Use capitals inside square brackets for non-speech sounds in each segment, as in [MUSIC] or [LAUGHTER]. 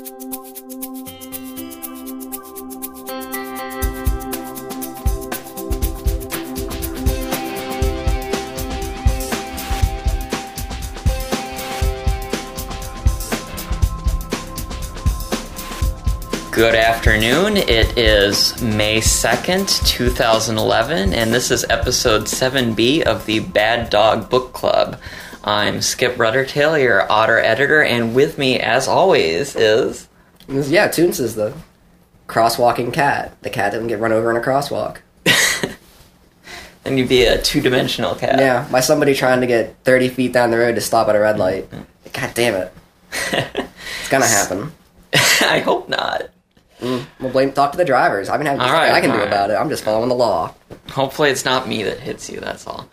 Good afternoon. It is May 2nd, 2011, and this is episode 7B of the Bad Dog Book Club. I'm Skip Ruddertail, your otter editor, and with me, as always, is. Yeah, Toons is the crosswalking cat. The cat that can get run over in a crosswalk. [LAUGHS] and you'd be a two dimensional cat. Yeah, by somebody trying to get 30 feet down the road to stop at a red light. Mm-hmm. God damn it. [LAUGHS] It's gonna happen. [LAUGHS] I hope not. Mm, we'll blame, talk to the drivers. I mean, I, All right, I can do right. about it. I'm just following the law. Hopefully, it's not me that hits you. That's all.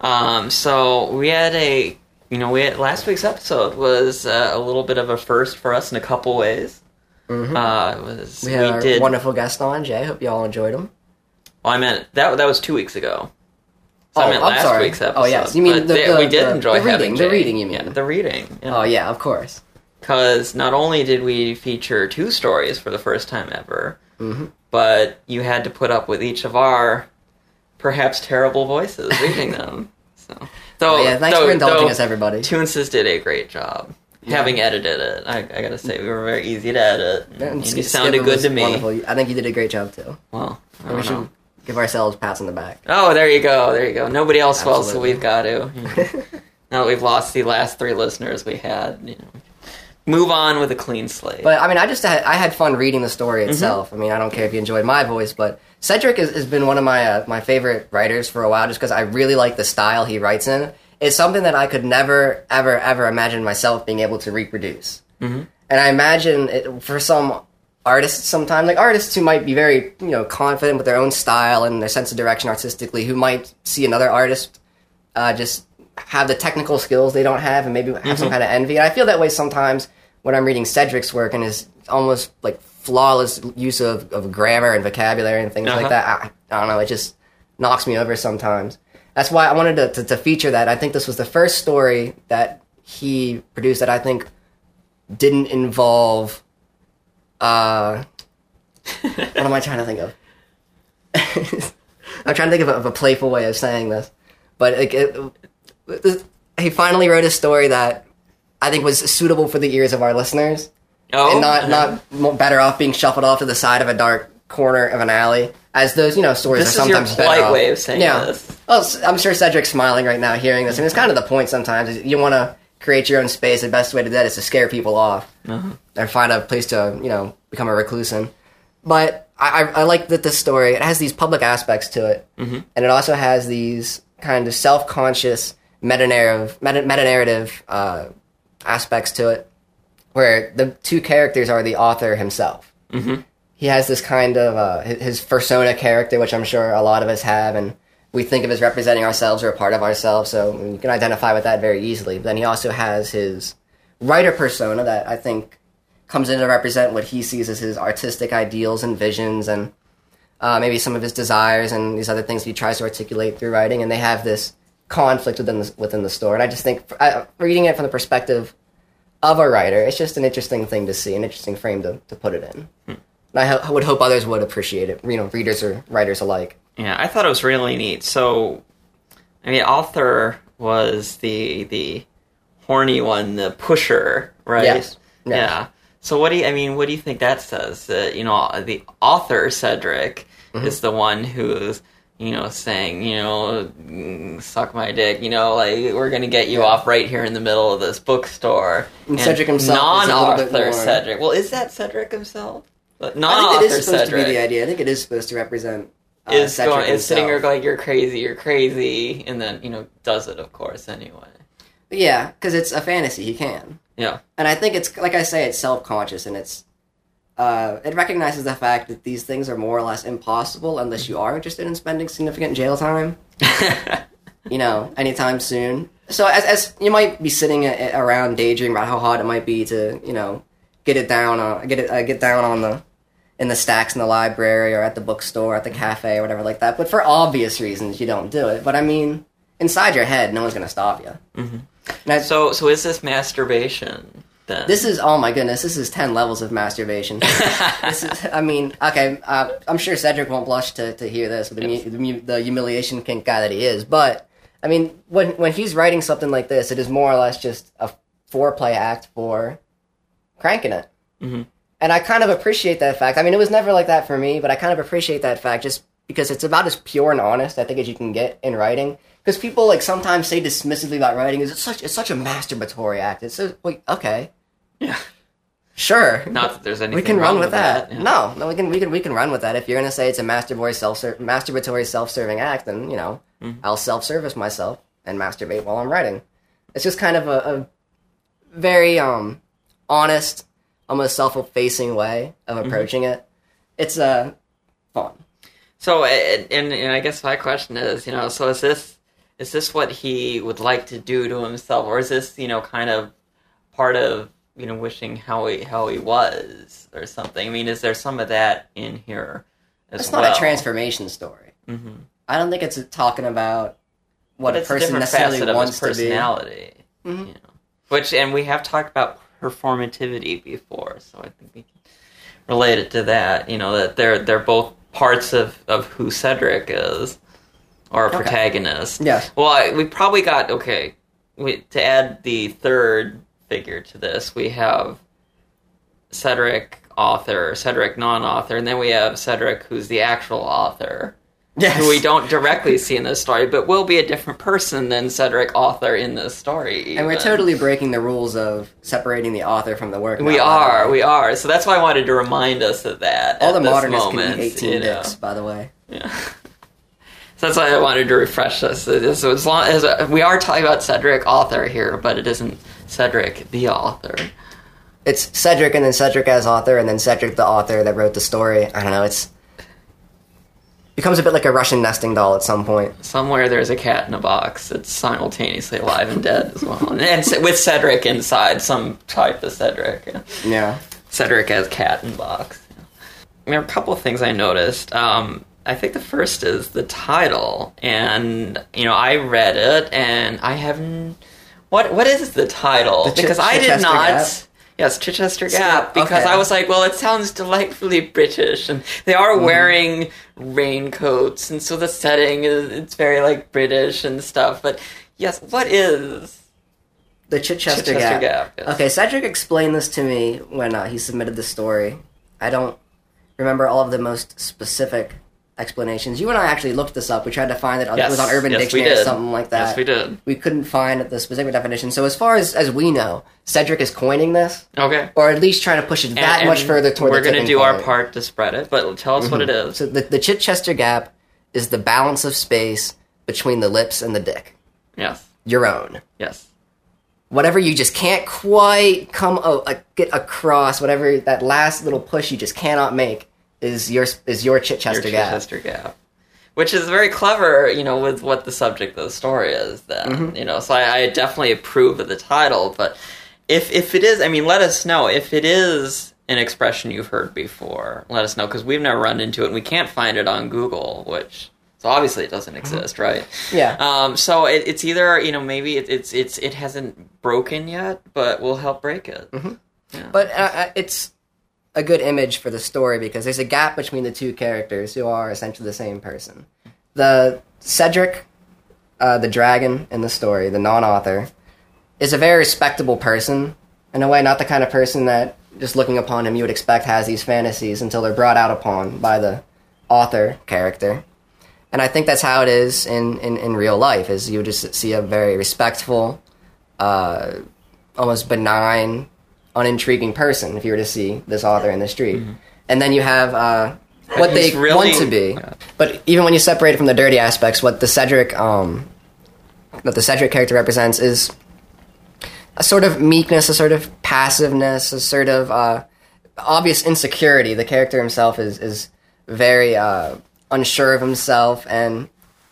Um, so we had a, you know, we had, last week's episode was uh, a little bit of a first for us in a couple ways. Mhm. Uh, it was We had our did. wonderful guest on, Jay. Hope you all enjoyed him. Well, I meant that. That was two weeks ago. So Oh, I meant I'm last sorry. week's episode. Oh, yes. You mean the- the- we did the- enjoy the having reading. The reading, you mean. Yeah, the reading. Oh, yeah, of course. Because not only did we feature two stories for the first time ever, hmm but you had to put up with each of our perhaps terrible voices reading them. [LAUGHS] So, though, Oh, yeah, thanks though- for indulging though us, everybody. Toonses did a great job. Yeah. Having edited it, I, I gotta say, we were very easy to edit. Yeah, and you sounded good to me. Wonderful. I think you did a great job, too. Well, I we should give ourselves pats on the back. Oh, there you go. There you go. Nobody else will, so we've got to. [LAUGHS] now that we've lost the last three listeners we had, you know, move on with a clean slate. But I mean, I just had, I had fun reading the story Mm-hmm. itself. I mean, I don't care if you enjoyed my voice, but Sedric has, has been one of my uh, my favorite writers for a while, just because I really like the style he writes in. It's something that I could never, ever, ever imagine myself being able to reproduce. Mhm. And I imagine it, for some artists, sometimes like artists who might be very, you know, confident with their own style and their sense of direction artistically, who might see another artist uh, just have the technical skills they don't have and maybe have some kind of envy. And I feel that way sometimes when I'm reading Sedric's work and his almost like flawless use of, of grammar and vocabulary and things Uh-huh. like that. I, I don't know, it just knocks me over sometimes. That's why I wanted to, to, to feature that. I think this was the first story that he produced that I think didn't involve. Uh, what am I trying to think of? [LAUGHS] I'm trying to think of a, of a playful way of saying this, but like, it, it- he finally wrote a story that I think was suitable for the ears of our listeners, oh, and not not better off being shuffled off to the side of a dark corner of an alley, as those you know stories This are is your sometimes better polite way of saying yeah. this. Well, I'm sure Sedric's smiling right now hearing this, and it's kind of the point. Sometimes you want to create your own space. The best way to do that is to scare people off Uh-huh. or find a place to you know become a recluse in. But I, I, I like that this story it has these public aspects to it, Mhm. and it also has these kind of self-conscious meta narrative meta narrative uh, aspects to it, where the two characters are the author himself. Mhm. He has this kind of uh, his his persona character, which I'm sure a lot of us have, and we think of as representing ourselves or a part of ourselves, so you can identify with that very easily. But then he also has his writer persona that I think comes in to represent what he sees as his artistic ideals and visions and uh, maybe some of his desires and these other things he tries to articulate through writing. And they have this conflict within the, within the story. And I just think uh, reading it from the perspective of a writer, it's just an interesting thing to see, an interesting frame to, to put it in. And I ho- would hope others would appreciate it, you know, readers or writers alike. Yeah, I thought it was really neat. So, I mean, author was the the horny one, the pusher, right? Yes. Yeah. So, what do you? I mean, what do you think that says? That you know, the author Sedric Mm-hmm. is the one who's you know saying, you know, "Mm, suck my dick. You know, like we're gonna get you Yeah. off right here in the middle of this bookstore. And Sedric himself is a little bit non-author Sedric. Well, is that Sedric himself? But I think it is supposed Sedric to be the idea. I think it is supposed to represent uh, is Sedric going is sitting there going, "You're crazy, you're crazy," and then you know does it, of course, anyway. Yeah, because it's a fantasy. He can. Yeah. And I think it's like I say, it's self conscious and it's uh, it recognizes the fact that these things are more or less impossible unless you are interested in spending significant jail time. [LAUGHS] You know, anytime soon. So as as you might be sitting a, a- around daydreaming about how hard it might be to you know get it down uh, get it uh, get down on the in the stacks in the library or at the bookstore at the cafe or whatever like that. But for obvious reasons, you don't do it. But I mean, inside your head, no one's gonna stop you. Mhm. And I, so so is this masturbation? Then This is oh my goodness. This is ten levels of masturbation. [LAUGHS] this is. I mean, okay. Uh, I'm sure Sedric won't blush to, to hear this with the, mu- the, the humiliation kink guy that he is. But I mean, when when he's writing something like this, it is more or less just a foreplay act for cranking it. Mhm. And I kind of appreciate that fact. I mean, it was never like that for me, but I kind of appreciate that fact just because it's about as pure and honest I think as you can get in writing. Because people like sometimes say dismissively about writing is it's such it's such a masturbatory act. It's so like okay, yeah. sure, Not that there's anything we can wrong run with that. yeah. No, no, we can we can we can run with that. If you're gonna say it's a masturbatory self masturbatory self serving act, then you know Mm-hmm. I'll self service myself and masturbate while I'm writing. It's just kind of a, a very um honest, almost self effacing way of Mm-hmm. approaching it. It's uh fun. So, and, and and I guess my question is, you know, so is this is this what he would like to do to himself, or is this, you know, kind of part of you know wishing how he how he was or something? I mean, is there some of that in here as It's well? not a transformation story. Mhm. I don't think it's talking about what a a person different necessarily facet of wants to be. personality. You know, which and we have talked about performativity before, so I think we can relate it to that. You know that they're they're both parts of of who Sedric is, or a Okay. protagonist. Yes. Well, I, we probably got okay. We, to add the third figure to this, we have Sedric author, Sedric non-author, and then we have Sedric who's the actual author Yes. who we don't directly see in this story, but will be a different person than Sedric author in this story. And we're totally breaking the rules of separating the author from the work. we now, by the are, we are. So that's why I wanted to remind us of that. All the modernists moment, can eat 18 you know. dicks, by the way. Yeah. So that's why I wanted to refresh us. So as long as we are talking about Sedric author here, but it isn't Sedric the author. It's Sedric and then Sedric as author and then Sedric the author that wrote the story. I don't know, it's becomes a bit like a Russian nesting doll at some point. Somewhere there's a cat in a box that's simultaneously alive and dead as well, and, and with Sedric inside, some type of Sedric. Yeah. Sedric as cat in box. There are a couple of things I noticed. Um, I think the first is the title, and you know I read it, and I haven't. What what is the title? The Ch- because I did not. Gap? Yes, Chitchester Gap. okay. Because I was like, well, it sounds delightfully British, and they are Mm-hmm. wearing raincoats, and so the setting is it's very like British and stuff. But yes, what is The Chitchester, Chitchester Gap. Gap, yes. Okay, Sedric explained this to me when uh, he submitted the story. I don't remember all of the most specific explanations. You and I actually looked this up. We tried to find it. on- it was on Urban yes, Dictionary or something like that. Yes, we did. We couldn't find the specific definition. So as far as, as we know, Sedric is coining this, okay? or at least trying to push it that And- much further toward We're gonna tipping do our part to spread it, but tell us what it is. So the, the Chitchester Gap is the balance of space between the lips and the dick. Yes, Your own. yes. Whatever you just can't quite come o- uh, get across, whatever that last little push you just cannot make is your is your Chitchester Your Gap. Chitchester Gap. Which is very clever, you know, with what the subject of the story is. Then Mm-hmm. you know, so I, I definitely approve of the title. But if if it is, I mean, let us know if it is an expression you've heard before. Let us know because we've never run into it. and We can't find it on Google, which so obviously it doesn't exist, right? Mm-hmm. Yeah. Um, so it, it's either you know maybe it, it's it's it hasn't broken yet, but we'll help break it. Mm-hmm. But uh, uh, it's a good image for the story because there's a gap between the two characters who are essentially the same person. The Sedric, uh, the dragon in the story, the non-author, is a very respectable person in a way, not the kind of person that just looking upon him you would expect has these fantasies until they're brought out upon by the author character. And I think that's how it is in, in, in real life. Is you just see a very respectful, uh, almost benign, unintriguing person if you were to see this author in the street. And then you have uh, what He's they really- want to be. Yeah. But even when you separate it from the dirty aspects, what the Sedric um, that the Sedric character represents is a sort of meekness, a sort of passiveness, a sort of uh, obvious insecurity. The character himself is is very uh, unsure of himself, and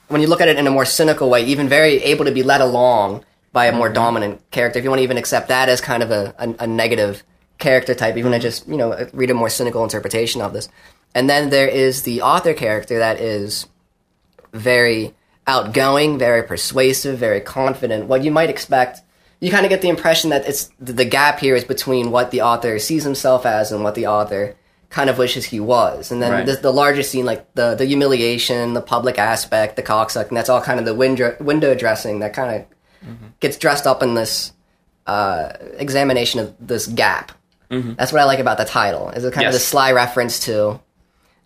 when you look at it in a more cynical way, even very able to be led along by a more mm-hmm. dominant character. If you want to even accept that as kind of a, a, a negative character type, even to just you know read a more cynical interpretation of this. And then there is the author character that is very outgoing, very persuasive, very confident. What you might expect you kind of get the impression that it's the gap here is between what the author sees himself as and what the author kind of wishes he was. And then Right. the, the larger scene, like the the humiliation, the public aspect, the cocksucking, that's all kind of the window window dressing that kind of gets dressed up in this uh, examination of this gap. That's what I like about the title. Is it kind of Yes. the sly reference to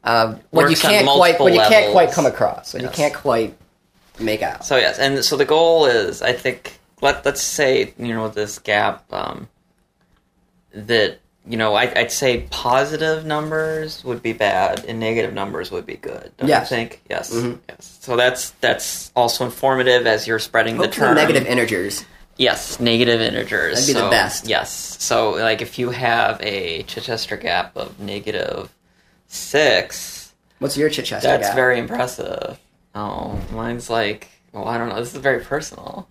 uh, what Works you can't quite what you can't quite come across, what Yes. you can't quite make out. So yes, and so the goal is, I think, let let's say you know this gap um, that you know I, I'd say positive numbers would be bad and negative numbers would be good. Don't Yes. you think? Yes. Mhm. Yes. So that's that's also informative as you're spreading the term. negative integers. Yes, negative integers. That'd be the best. Yes. So like if you have a Chitchester gap of negative six, What's your Chitchester that's gap? very impressive. Oh, mine's like well, I don't know. This is very personal.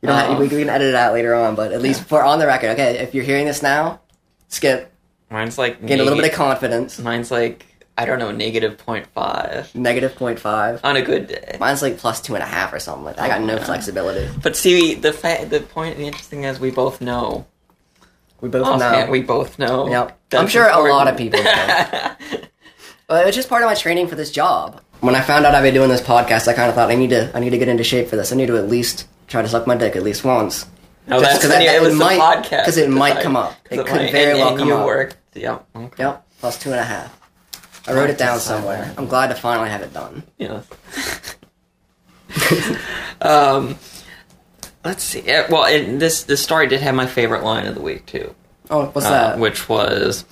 We, don't have, Um, we can edit it out later on, but at least for on the record, okay, if you're hearing this now, skip. Mine's like Gain a little bit of confidence. Mine's like I don't know, negative 0.5 Negative 0.5. on a good day. Mine's like plus two and a half or something like that. I got no oh, Yeah. flexibility. But see, the fa- the point, the interesting thing is, we both know. We both Offhand, know. we both know. Yep. I'm That's sure a lot of people know. [LAUGHS] But it's just part of my training for this job. When I found out I'd be doing this podcast, I kind of thought I need to I need to get into shape for this. I need to at least try to suck my dick at least once. No, Just that's 'cause when that- it was might- podcast 'cause it might come up. It could might- very and, well and come you up. worked. Yep. Okay. Yep, plus two and a half. I wrote it down somewhere. I'm glad to finally have it done. Yeah. [LAUGHS] um, let's see. Well, this this story did have my favorite line of the week too, Oh, what's uh, that? which was,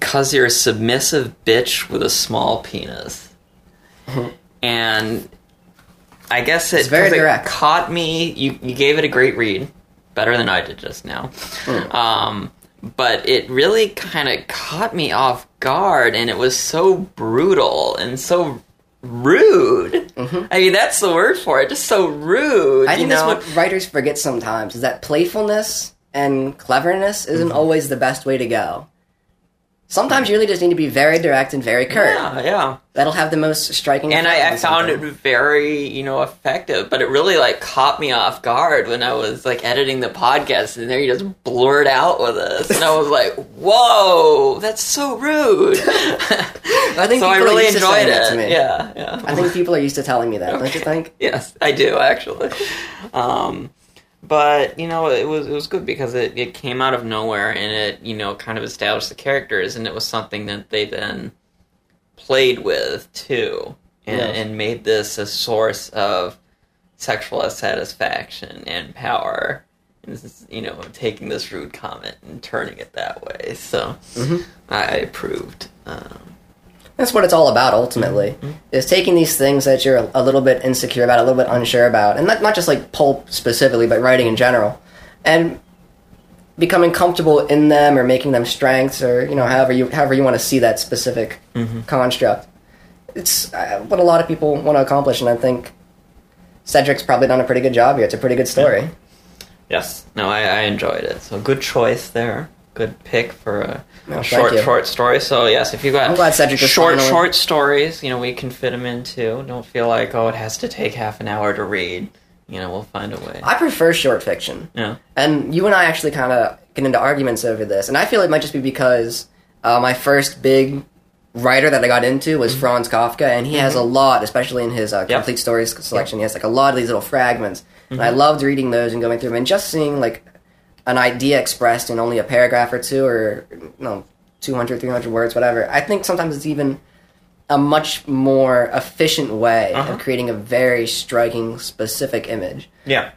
"Cause you're a submissive bitch with a small penis," and I guess it, It's very 'cause it direct. caught me. You you gave it a great read, better than I did just now. Hmm. Um, but it really kind of caught me off guard, and it was so brutal and so rude. I mean, that's the word for it. Just so rude. Mm-hmm. I think know? that's what writers forget sometimes is that playfulness and cleverness isn't Mm-hmm. always the best way to go. Sometimes you really just need to be very direct and very curt. yeah, yeah. That'll have the most striking. And I, I found it very, you know, effective. But it really like caught me off guard when I was like editing the podcast, and there you just blurt out with us, and I was like, [LAUGHS] "Whoa, that's so rude." [LAUGHS] I think so I people are really used to enjoyed it. to me. Yeah, yeah. I think people are used to telling me that. Don't you think? Yes, I do actually. Um, but you know, it was it was good because it, it came out of nowhere and it you know kind of established the characters and it was something that they then played with too and, Yes. and made this a source of sexual satisfaction and power. And this is, you know, taking this rude comment and turning it that way. So Mhm. I approved. Um, That's what it's all about ultimately. Mm-hmm. Is taking these things that you're a little bit insecure about, a little bit unsure about, and not, not just like pulp specifically, but writing in general, and becoming comfortable in them or making them strengths or you know however you however you want to see that specific Mm-hmm. construct. It's uh, what a lot of people want to accomplish, and I think Sedric's probably done a pretty good job here. It's a pretty good story. Yes. No, I, I enjoyed it. So good choice there. Good pick for a, Oh, short, short story. So yes, if you got I'm glad Sedric short, finally- short stories, you know, we can fit them into. Don't feel like oh, it has to take half an hour to read. You know, we'll find a way. I prefer short fiction. yeah. And you and I actually kind of get into arguments over this, and I feel it might just be because uh, my first big writer that I got into was Franz Kafka, and he has a lot, especially in his uh, complete stories selection. He has like a lot of these little fragments, and I loved reading those and going through them and just seeing like an idea expressed in only a paragraph or two, or you know, 200, 300 words, whatever. I think sometimes it's even a much more efficient way Uh-huh. of creating a very striking, specific image Yeah.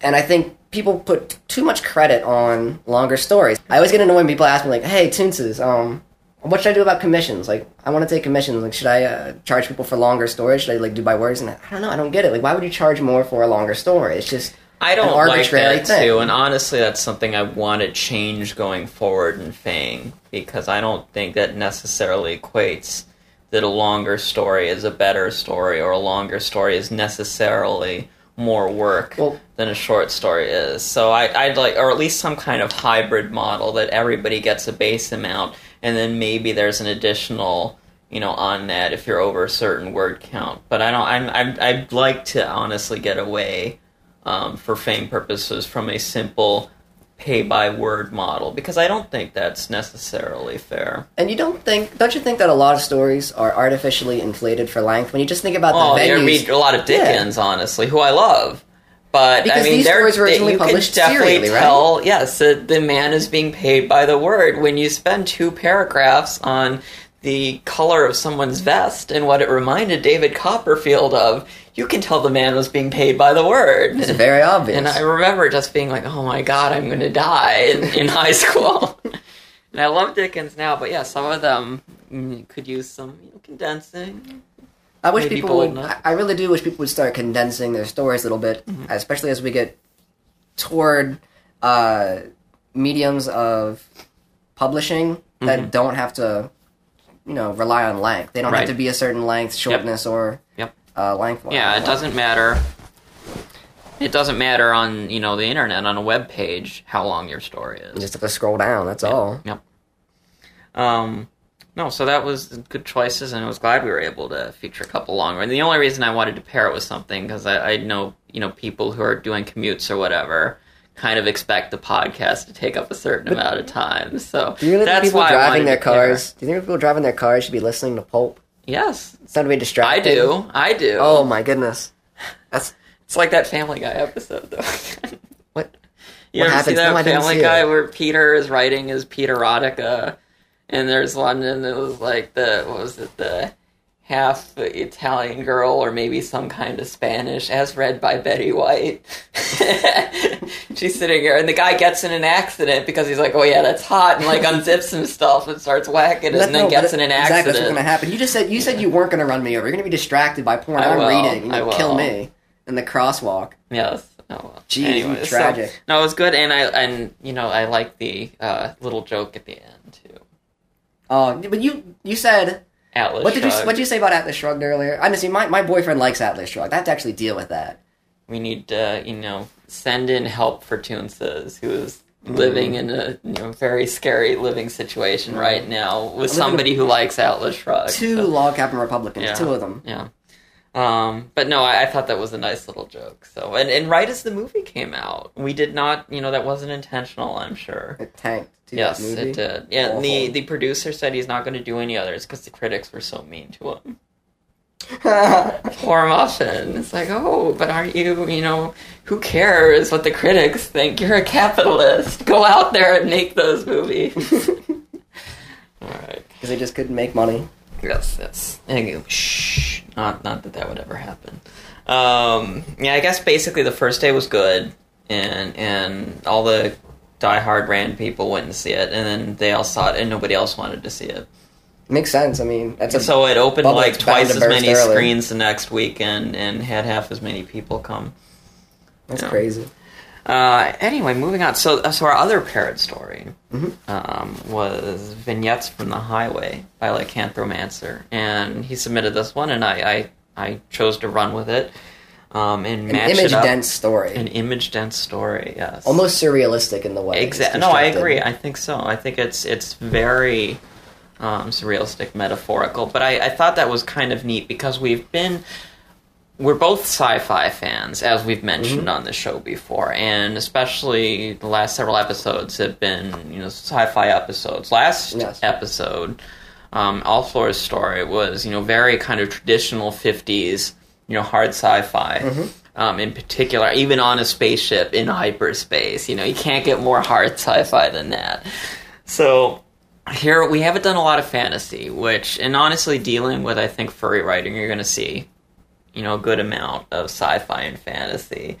and I think people put too much credit on longer stories. I always get annoyed when people ask me like, "Hey, Toonses, um, what should I do about commissions? Like, I want to take commissions. Like, should I uh, charge people for longer stories? Should I like do by words?" And I don't know. I don't get it. Like, why would you charge more for a longer story? It's just I don't like that thing. too, and honestly, that's something I want to change going forward in Fang because I don't think that necessarily equates that a longer story is a better story or a longer story is necessarily more work Well- than a short story is. So I, I'd like, or at least some kind of hybrid model that everybody gets a base amount, and then maybe there's an additional. You know, on that if you're over a certain word count, but I don't. I'm, I'm I'd like to honestly get away um, for Fang purposes from a simple pay by word model because I don't think that's necessarily fair. And you don't think, don't you think that a lot of stories are artificially inflated for length? When you just think about Oh, the I venues, read a lot of Dickens, honestly, who I love. But Because I mean, these stories were originally can published definitely serially, right? tell, yes, that the man is being paid by the word. When you spend two paragraphs on the color of someone's vest and what it reminded David Copperfield of, you can tell the man was being paid by the word. it's very obvious. And I remember just being like, "Oh my god, I'm going to die" in, in [LAUGHS] high school. and I love Dickens now, but yeah, some of them mm, could use some you know, condensing. I wish maybe people would. enough. I really do wish people would start condensing their stories a little bit, Mm-hmm. especially as we get toward uh, mediums of publishing that don't have to, you know, rely on length. They don't. Right. have to be a certain length, shortness, or Yep. uh, length. Yeah, it doesn't matter. It doesn't matter on you know the internet on a web page how long your story is. You just have to scroll down. That's all. Yep. Um, no, so that was good choices, and I was glad we were able to feature a couple longer. And the only reason I wanted to pair it with something because I, I know you know people who are doing commutes or whatever kind of expect the podcast to take up a certain amount of time. So Do you really think people driving their cars? Do you think people driving their cars should be listening to Pulp? Yes, It's not to be distracting. I do. I do. Oh my goodness. That's It's like that Family Guy episode, though. [LAUGHS] what. You What ever happens? see that No, Family see Guy it. where Peter is writing his Peter erotica, and there's one, and it was like the what was it the half Italian girl or maybe some kind of Spanish, as read by Betty White. [LAUGHS] She's sitting here, and the guy gets in an accident because he's like, "Oh yeah, that's hot," and like unzips himself and starts whacking it, and then No, gets in an Exactly, accident. that's what's going to happen. You just said you said you weren't going to run me over. You're going to be distracted by porn. I I'm will, reading. You'll kill me in the crosswalk. Yes. Oh well. Jeez, Anyway, so- tragic. no, it was good, and I and you know I like the uh, little joke at the end too. Oh, but you you said Atlas. what did you what did you say about Atlas Shrugged earlier? I see. My my boyfriend likes Atlas Shrugged. I have to actually deal with that. We need to, you know, send in help for Toonses, who is living mm. in a you know very scary living situation right mm. now with somebody who likes Atlas Shrugged. Two so- log cabin Republicans, Yeah. two of them. Yeah. Um, but no, I, I thought that was a nice little joke. So, and, and right as the movie came out, we did not, you know, that wasn't intentional. I'm sure. It tanked. to Yes, movie. it did. Yeah, and the the producer said he's not going to do any others because the critics were so mean to him. [LAUGHS] Poor Muffin. It's like, oh, but aren't you, you know, who cares what the critics think? You're a capitalist. Go out there and make those movies. [LAUGHS] All right. Because they just couldn't make money. Yes, yes. And shh. Not, not that that would ever happen. Um, yeah, I guess basically the first day was good, and and all the diehard Rand people went and see it, and then they all saw it, and nobody else wanted to see it. Makes sense. I mean, that's a So it opened like twice as many early. screens the next weekend, and had half as many people come. that's crazy. Uh, anyway, moving on. So, so our other parrot story Mhm. um, was vignettes from the highway by Lycanthromancer, and he submitted this one, and I I, I chose to run with it um, and An image up. dense story. An image dense story, yes. Almost surrealistic in the way. Exactly. No, I agree. I think so. I think it's it's very um, surrealistic, metaphorical. But I, I thought that was kind of neat because we've been we're both sci-fi fans, as we've mentioned Mm-hmm. on the show before, and especially the last several episodes have been you know sci-fi episodes. Last Yes. episode, um, All Floor's story was you know very kind of traditional '50s you know hard sci-fi. Mm-hmm. Um, in particular, even on a spaceship in hyperspace, you know, you can't get more hard sci-fi than that. So here we haven't done a lot of fantasy, which, and honestly, dealing with I think furry writing, you're going to see, you know, a good amount of sci-fi and fantasy.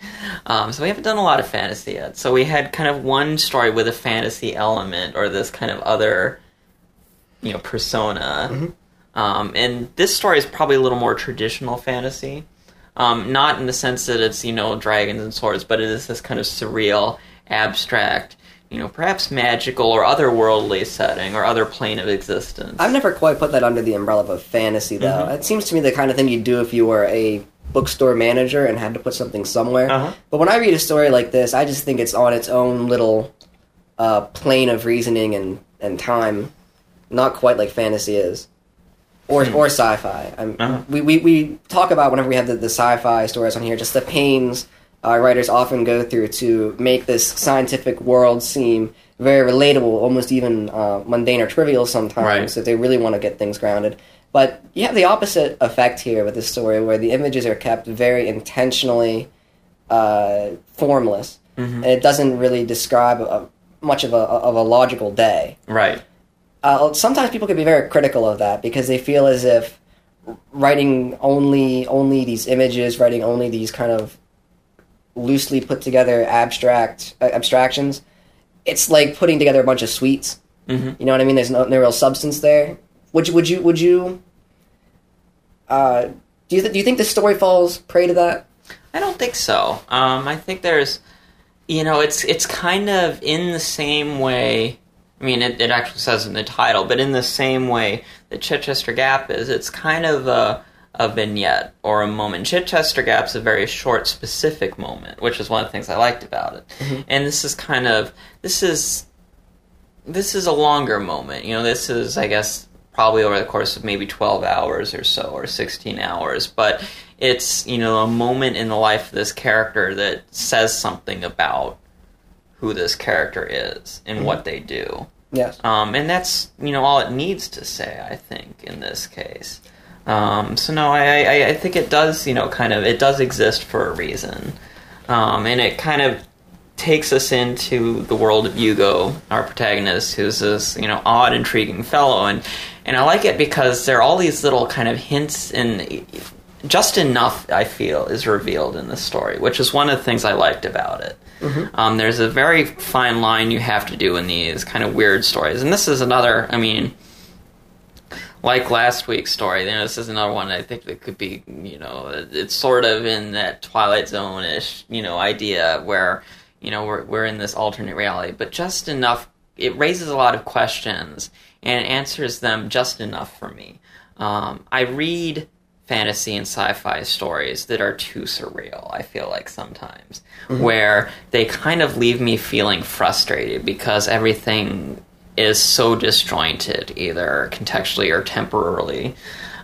Um, so we haven't done a lot of fantasy yet. So we had kind of one story with a fantasy element or this kind of other, you know, persona. Um, and this story is probably a little more traditional fantasy. Um, not in the sense that it's, you know, dragons and swords, but it is this kind of surreal, abstract, you know, perhaps magical or otherworldly setting or other plane of existence. I've never quite put that under the umbrella of fantasy, though. Mhm. It seems to me the kind of thing you'd do if you were a bookstore manager and had to put something somewhere. Uh-huh. But when I read a story like this, I just think it's on its own little uh, plane of reasoning and, and time, not quite like fantasy is. Or, Hmm. or sci-fi. I'm, Uh-huh. we, we, we talk about whenever we have the, the sci-fi stories on here, just the pains uh, writers often go through to make this scientific world seem very relatable, almost even uh, mundane or trivial sometimes Right. if they really want to get things grounded. But you have the opposite effect here with this story, where the images are kept very intentionally uh, formless, and it doesn't really describe a, much of a of a logical day. Right. Uh, sometimes people can be very critical of that because they feel as if writing only only these images, writing only these kind of loosely put together abstract uh, abstractions, it's like putting together a bunch of sweets. Mhm. You know what I mean? There's no, no real substance there. Would you would you would you? Uh, do you th- do you think the story falls prey to that? I don't think so. Um, I think there's, you know, it's it's kind of in the same way. I mean, it, it actually says in the title, but in the same way that Chitchester Gap is, it's kind of a a vignette or a moment. Chitchester Gap's a very short, specific moment, which is one of the things I liked about it. And this is kind of this is this is a longer moment. You know, this is, I guess, probably over the course of maybe 12 hours or so, or 16 hours. But it's, you know, a moment in the life of this character that says something about who this character is and what they do. Yes. Um, and that's, you know, all it needs to say, I think, in this case. Um, so no, I, I, I think it does, you know, kind of, it does exist for a reason. Um, and it kind of takes us into the world of Hugo, our protagonist, who's this, you know, odd, intriguing fellow. And, and I like it because there are all these little kind of hints and just enough, I feel, is revealed in the story, which is one of the things I liked about it. Um, there's a very fine line you have to do in these kind of weird stories. And this is another, I mean, like last week's story, you know, this is another one I think that could be, you know, it's sort of in that Twilight Zone ish, you know, idea where, you know, we're, we're in this alternate reality, but just enough, it raises a lot of questions and answers them just enough for me. Um, I read fantasy and sci-fi stories that are too surreal i feel like sometimes where they kind of leave me feeling frustrated because everything is so disjointed either contextually or temporarily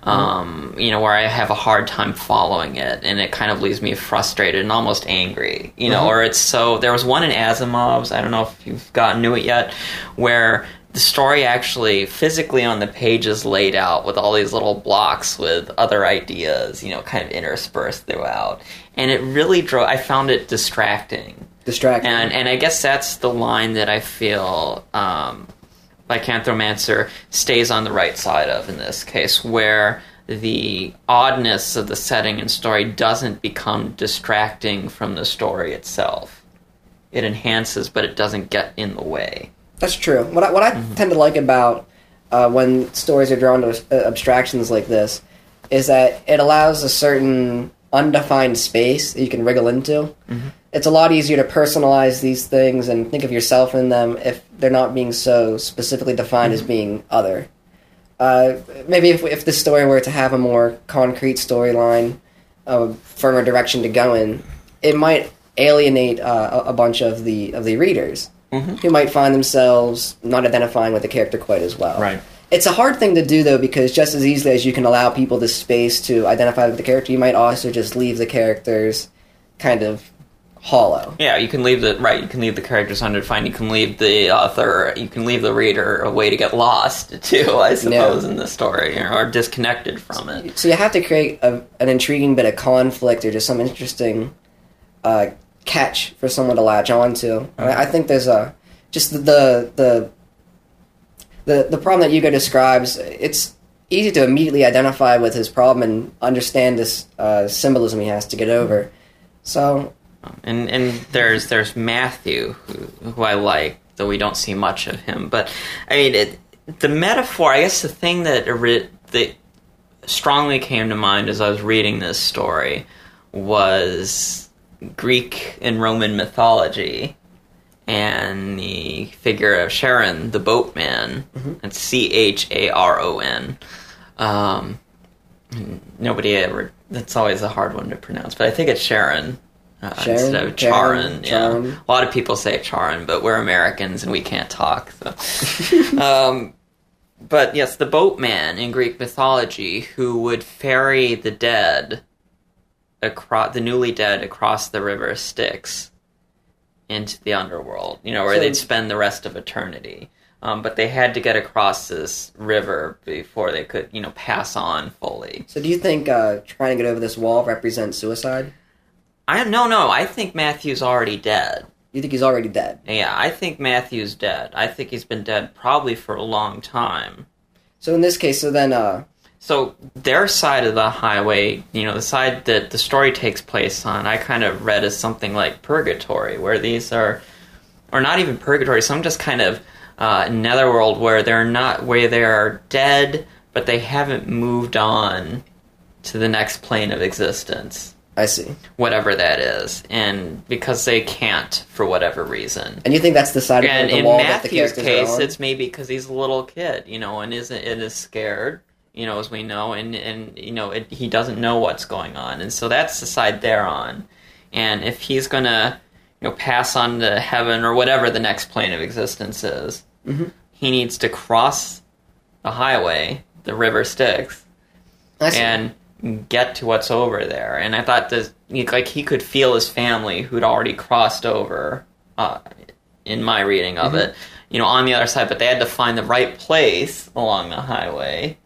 um, you know where i have a hard time following it and it kind of leaves me frustrated and almost angry you know or it's so there was one in asimov's i don't know if you've gotten to it yet where the story actually physically on the page is laid out with all these little blocks with other ideas, you know, kind of interspersed throughout. And it really drove, I found it distracting. Distracting. And, and I guess that's the line that I feel um, Lycanthromancer stays on the right side of in this case, where the oddness of the setting and story doesn't become distracting from the story itself. It enhances, but it doesn't get in the way. That's true. What I, what I tend to like about uh, when stories are drawn to uh, abstractions like this is that it allows a certain undefined space that you can wriggle into. It's a lot easier to personalize these things and think of yourself in them if they're not being so specifically defined as being other. Uh, maybe if, if this story were to have a more concrete storyline, a firmer direction to go in, it might alienate uh, a, a bunch of the of the readers who might find themselves not identifying with the character quite as well. Right. It's a hard thing to do though because just as easily as you can allow people the space to identify with the character, you might also just leave the characters kind of hollow. Yeah, you can leave the right. You can leave the characters undefined. You can leave the author. You can leave the reader a way to get lost [LAUGHS] too. I suppose in the story or, or disconnected from it. So you have to create a, an intriguing bit of conflict or just some interesting uh, catch for someone to latch onto. I, I think there's a just the the the the problem that Hugo describes. It's easy to immediately identify with his problem and understand this uh, symbolism he has to get over. So And and there's there's Matthew who, who I like, though we don't see much of him. But I mean, it, the metaphor. I guess the thing that that strongly came to mind as I was reading this story was Greek and Roman mythology and the figure of Charon, the boatman. It's C H A R O N. Um, nobody ever. That's always a hard one to pronounce, but I think it's Sharon. Uh, Sharon? instead of Charon? Charon, yeah. Charon? A lot of people say Charon, but we're Americans and we can't talk. So. [LAUGHS] um, but yes, the boatman in Greek mythology who would ferry the dead across the newly dead across the river Styx into the underworld. You know, where So- they'd spend the rest of eternity. Um, but they had to get across this river before they could, you know, pass on fully. So do you think uh, trying to get over this wall represents suicide? I no, no. I think Matthew's already dead. You think he's already dead? Yeah, I think Matthew's dead. I think he's been dead probably for a long time. So in this case, so then, uh, So their side of the highway, you know, the side that the story takes place on, I kind of read as something like purgatory, where these are, or not even purgatory, some just kind of uh, netherworld where they're not, where they are dead, but they haven't moved on to the next plane of existence, I see. whatever that is, and because they can't for whatever reason. And you think that's the side of And the in wall that the Matthew's case, on? it's maybe because he's a little kid, you know, and isn't and is scared, you know, as we know, and and you know, it, he doesn't know what's going on, and so that's the side they're on. And if he's gonna, you know, pass on to heaven or whatever the next plane of existence is, Mhm. he needs to cross the highway, the river Styx, I see. and get to what's over there. And I thought this, like he could feel his family who'd already crossed over, uh, in my reading of Mm-hmm. it, you know, on the other side. But they had to find the right place along the highway.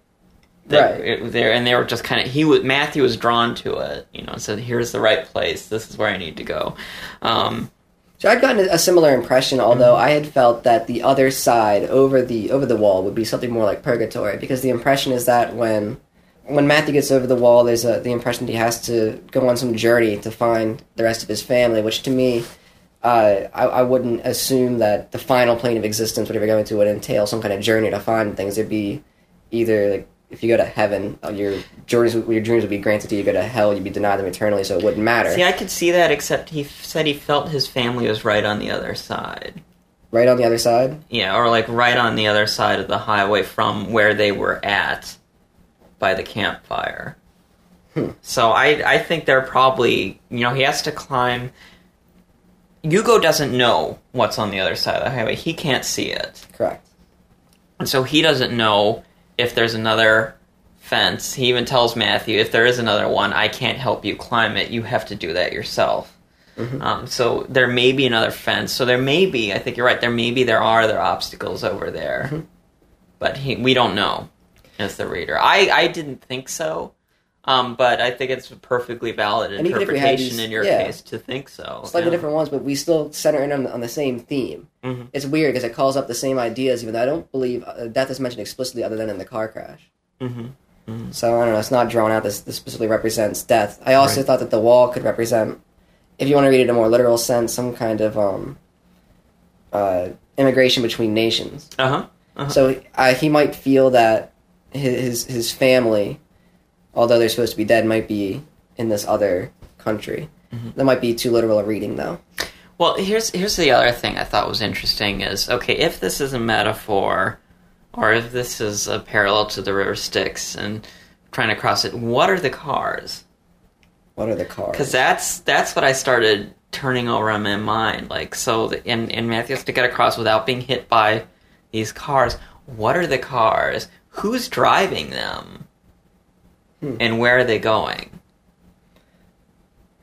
That Right. there, and they were just kind of he was Matthew was drawn to it, you know, said, "Here's the right place. This is where I need to go." Um, So I'd gotten a similar impression, although Mm-hmm. I had felt that the other side over the over the wall would be something more like purgatory, because the impression is that when when Matthew gets over the wall, there's a, the impression that he has to go on some journey to find the rest of his family, which to me, uh, I, I wouldn't assume that the final plane of existence, whatever you're going to, would entail some kind of journey to find things. It'd be either like if you go to heaven, uh, your journeys, your dreams would be granted to you. You go to hell, you'd be denied them eternally, so it wouldn't matter. see, I could see that, except he f- said he felt his family was right on the other side. Right on the other side. Yeah, or like right on the other side of the highway from where they were at by the campfire. Hmm. So I I think they're probably you know he has to climb. Hugo doesn't know what's on the other side of the highway. He can't see it, Correct. and so he doesn't know if there's another fence. He even tells Matthew, if there is another one, I can't help you climb it. You have to do that yourself. Mhm. Um, so there may be another fence. So there may be. I think you're right. There maybe there are other obstacles over there, Mhm. but he, we don't know as the reader. I I didn't think so, um, but I think it's a perfectly valid And even if we had interpretation these- in your yeah. case to think so. slightly yeah. different ones, but we still center in on the, on the same theme. Mhm. It's weird because it calls up the same ideas, even though I don't believe uh, death is mentioned explicitly other than in the car crash. Mhm. So I don't know. It's not drawn out. This, this specifically represents death. I also Right. thought that the wall could represent, if you want to read it in a more literal sense, some kind of um, uh, immigration between nations. Uh-huh. Uh-huh. So uh, he might feel that his, his family, although they're supposed to be dead, might be in this other country. Mhm. That might be too literal a reading, though. Well, here's here's the other thing I thought was interesting is okay if this is a metaphor, or if this is a parallel to the river Styx and trying to cross it. What are the cars? What are the cars? Because that's that's what I started turning over in my mind. Like so, the, and and Matthew has to get across without being hit by these cars. What are the cars? Who's driving them? Hmm. And where are they going?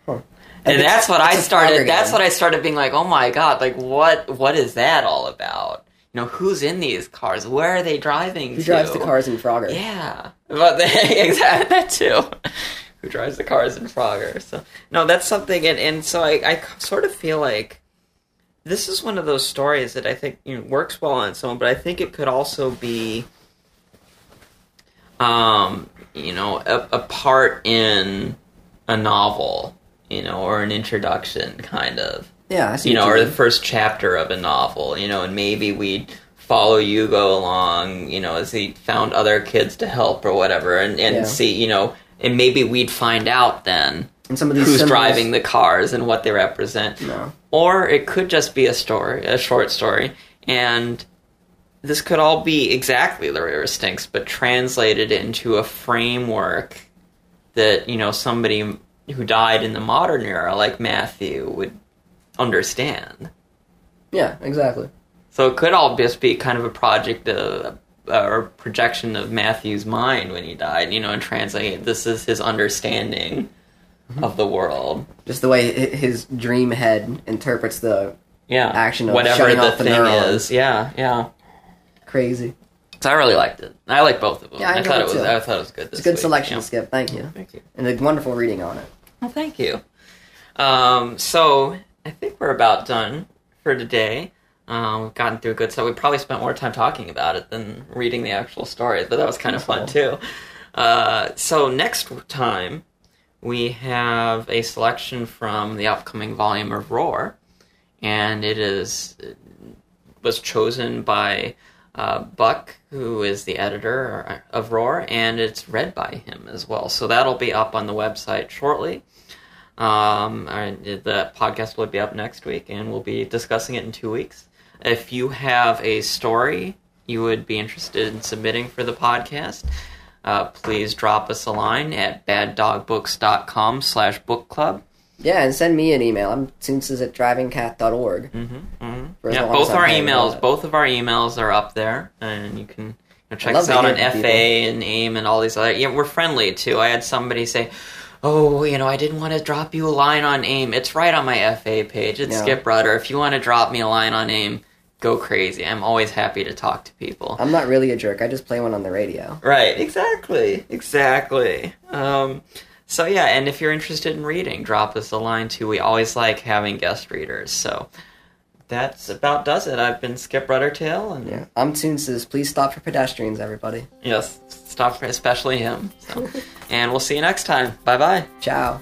Huh. And that's what I started. That's what I started being like, oh my god, like what? What is that all about? You know, who's in these cars? Where are they driving? Who to? drives the cars in Frogger? Yeah, but they, [LAUGHS] exactly that too. Who drives the cars in Frogger? So no, that's something, and, and so I, I sort of feel like this is one of those stories that I think you know, works well on its own, but I think it could also be, um, you know, a, a part in a novel, you know, or an introduction, kind of Yeah, I see you know, what or you the first chapter of a novel, you know, and maybe we'd follow Hugo along, you know, as he found other kids to help or whatever, and, and Yeah. see, you know, and maybe we'd find out then And some of these who's symbols- driving the cars and what they represent. No. Or it could just be a story, a short story, and this could all be exactly the River Styx, but translated into a framework that, you know, somebody who died in the modern era, like Matthew, would understand. Yeah, exactly. So it could all just be kind of a project of, uh, or projection of Matthew's mind when he died, you know, and translate this is his understanding of the world. Just the way his dream head interprets the Yeah, Action of whatever shutting the off the thing is. Yeah, yeah. Crazy. So I really liked it. I like both of them. Yeah, I I, thought it it was. too. I thought it was good. It's a good week. selection, Yeah. Skip. Thank you. Thank you. And a wonderful reading on it. Well, thank you. Um, so I think we're about done for today. Um, we've gotten through good stuff. We probably spent more time talking about it than reading the actual story, but that was kind of fun too. Uh, so next time we have a selection from the upcoming volume of Roar, and it is was chosen by uh, Buck, who is the editor of Roar, and it's read by him as well. So that'll be up on the website shortly. Um, the podcast will be up next week, and we'll be discussing it in two weeks. If you have a story you would be interested in submitting for the podcast, uh, please drop us a line at baddogbooks.com slash book club. Yeah, and send me an email. I'm Toonses at drivingcat.org. Mm-hmm, mm-hmm. Yeah, both our emails, both of our emails are up there, and you can you know, check us out on FA people. and AIM and all these other. Yeah, we're friendly too. I had somebody say, "Oh, you know, I didn't want to drop you a line on AIM. It's right on my FA page. It's Yeah. Skip Rudder. If you want to drop me a line on AIM, go crazy. I'm always happy to talk to people." I'm not really a jerk. I just play one on the radio. Right, exactly, exactly. Um, so yeah, and if you're interested in reading, drop us a line too. We always like having guest readers. So that's about does it. I've been Skip Ruddertail, and Yeah, I'm Toonses. Please stop for pedestrians, everybody. yes, stop for especially him. So. [LAUGHS] and we'll see you next time. Bye bye. Ciao.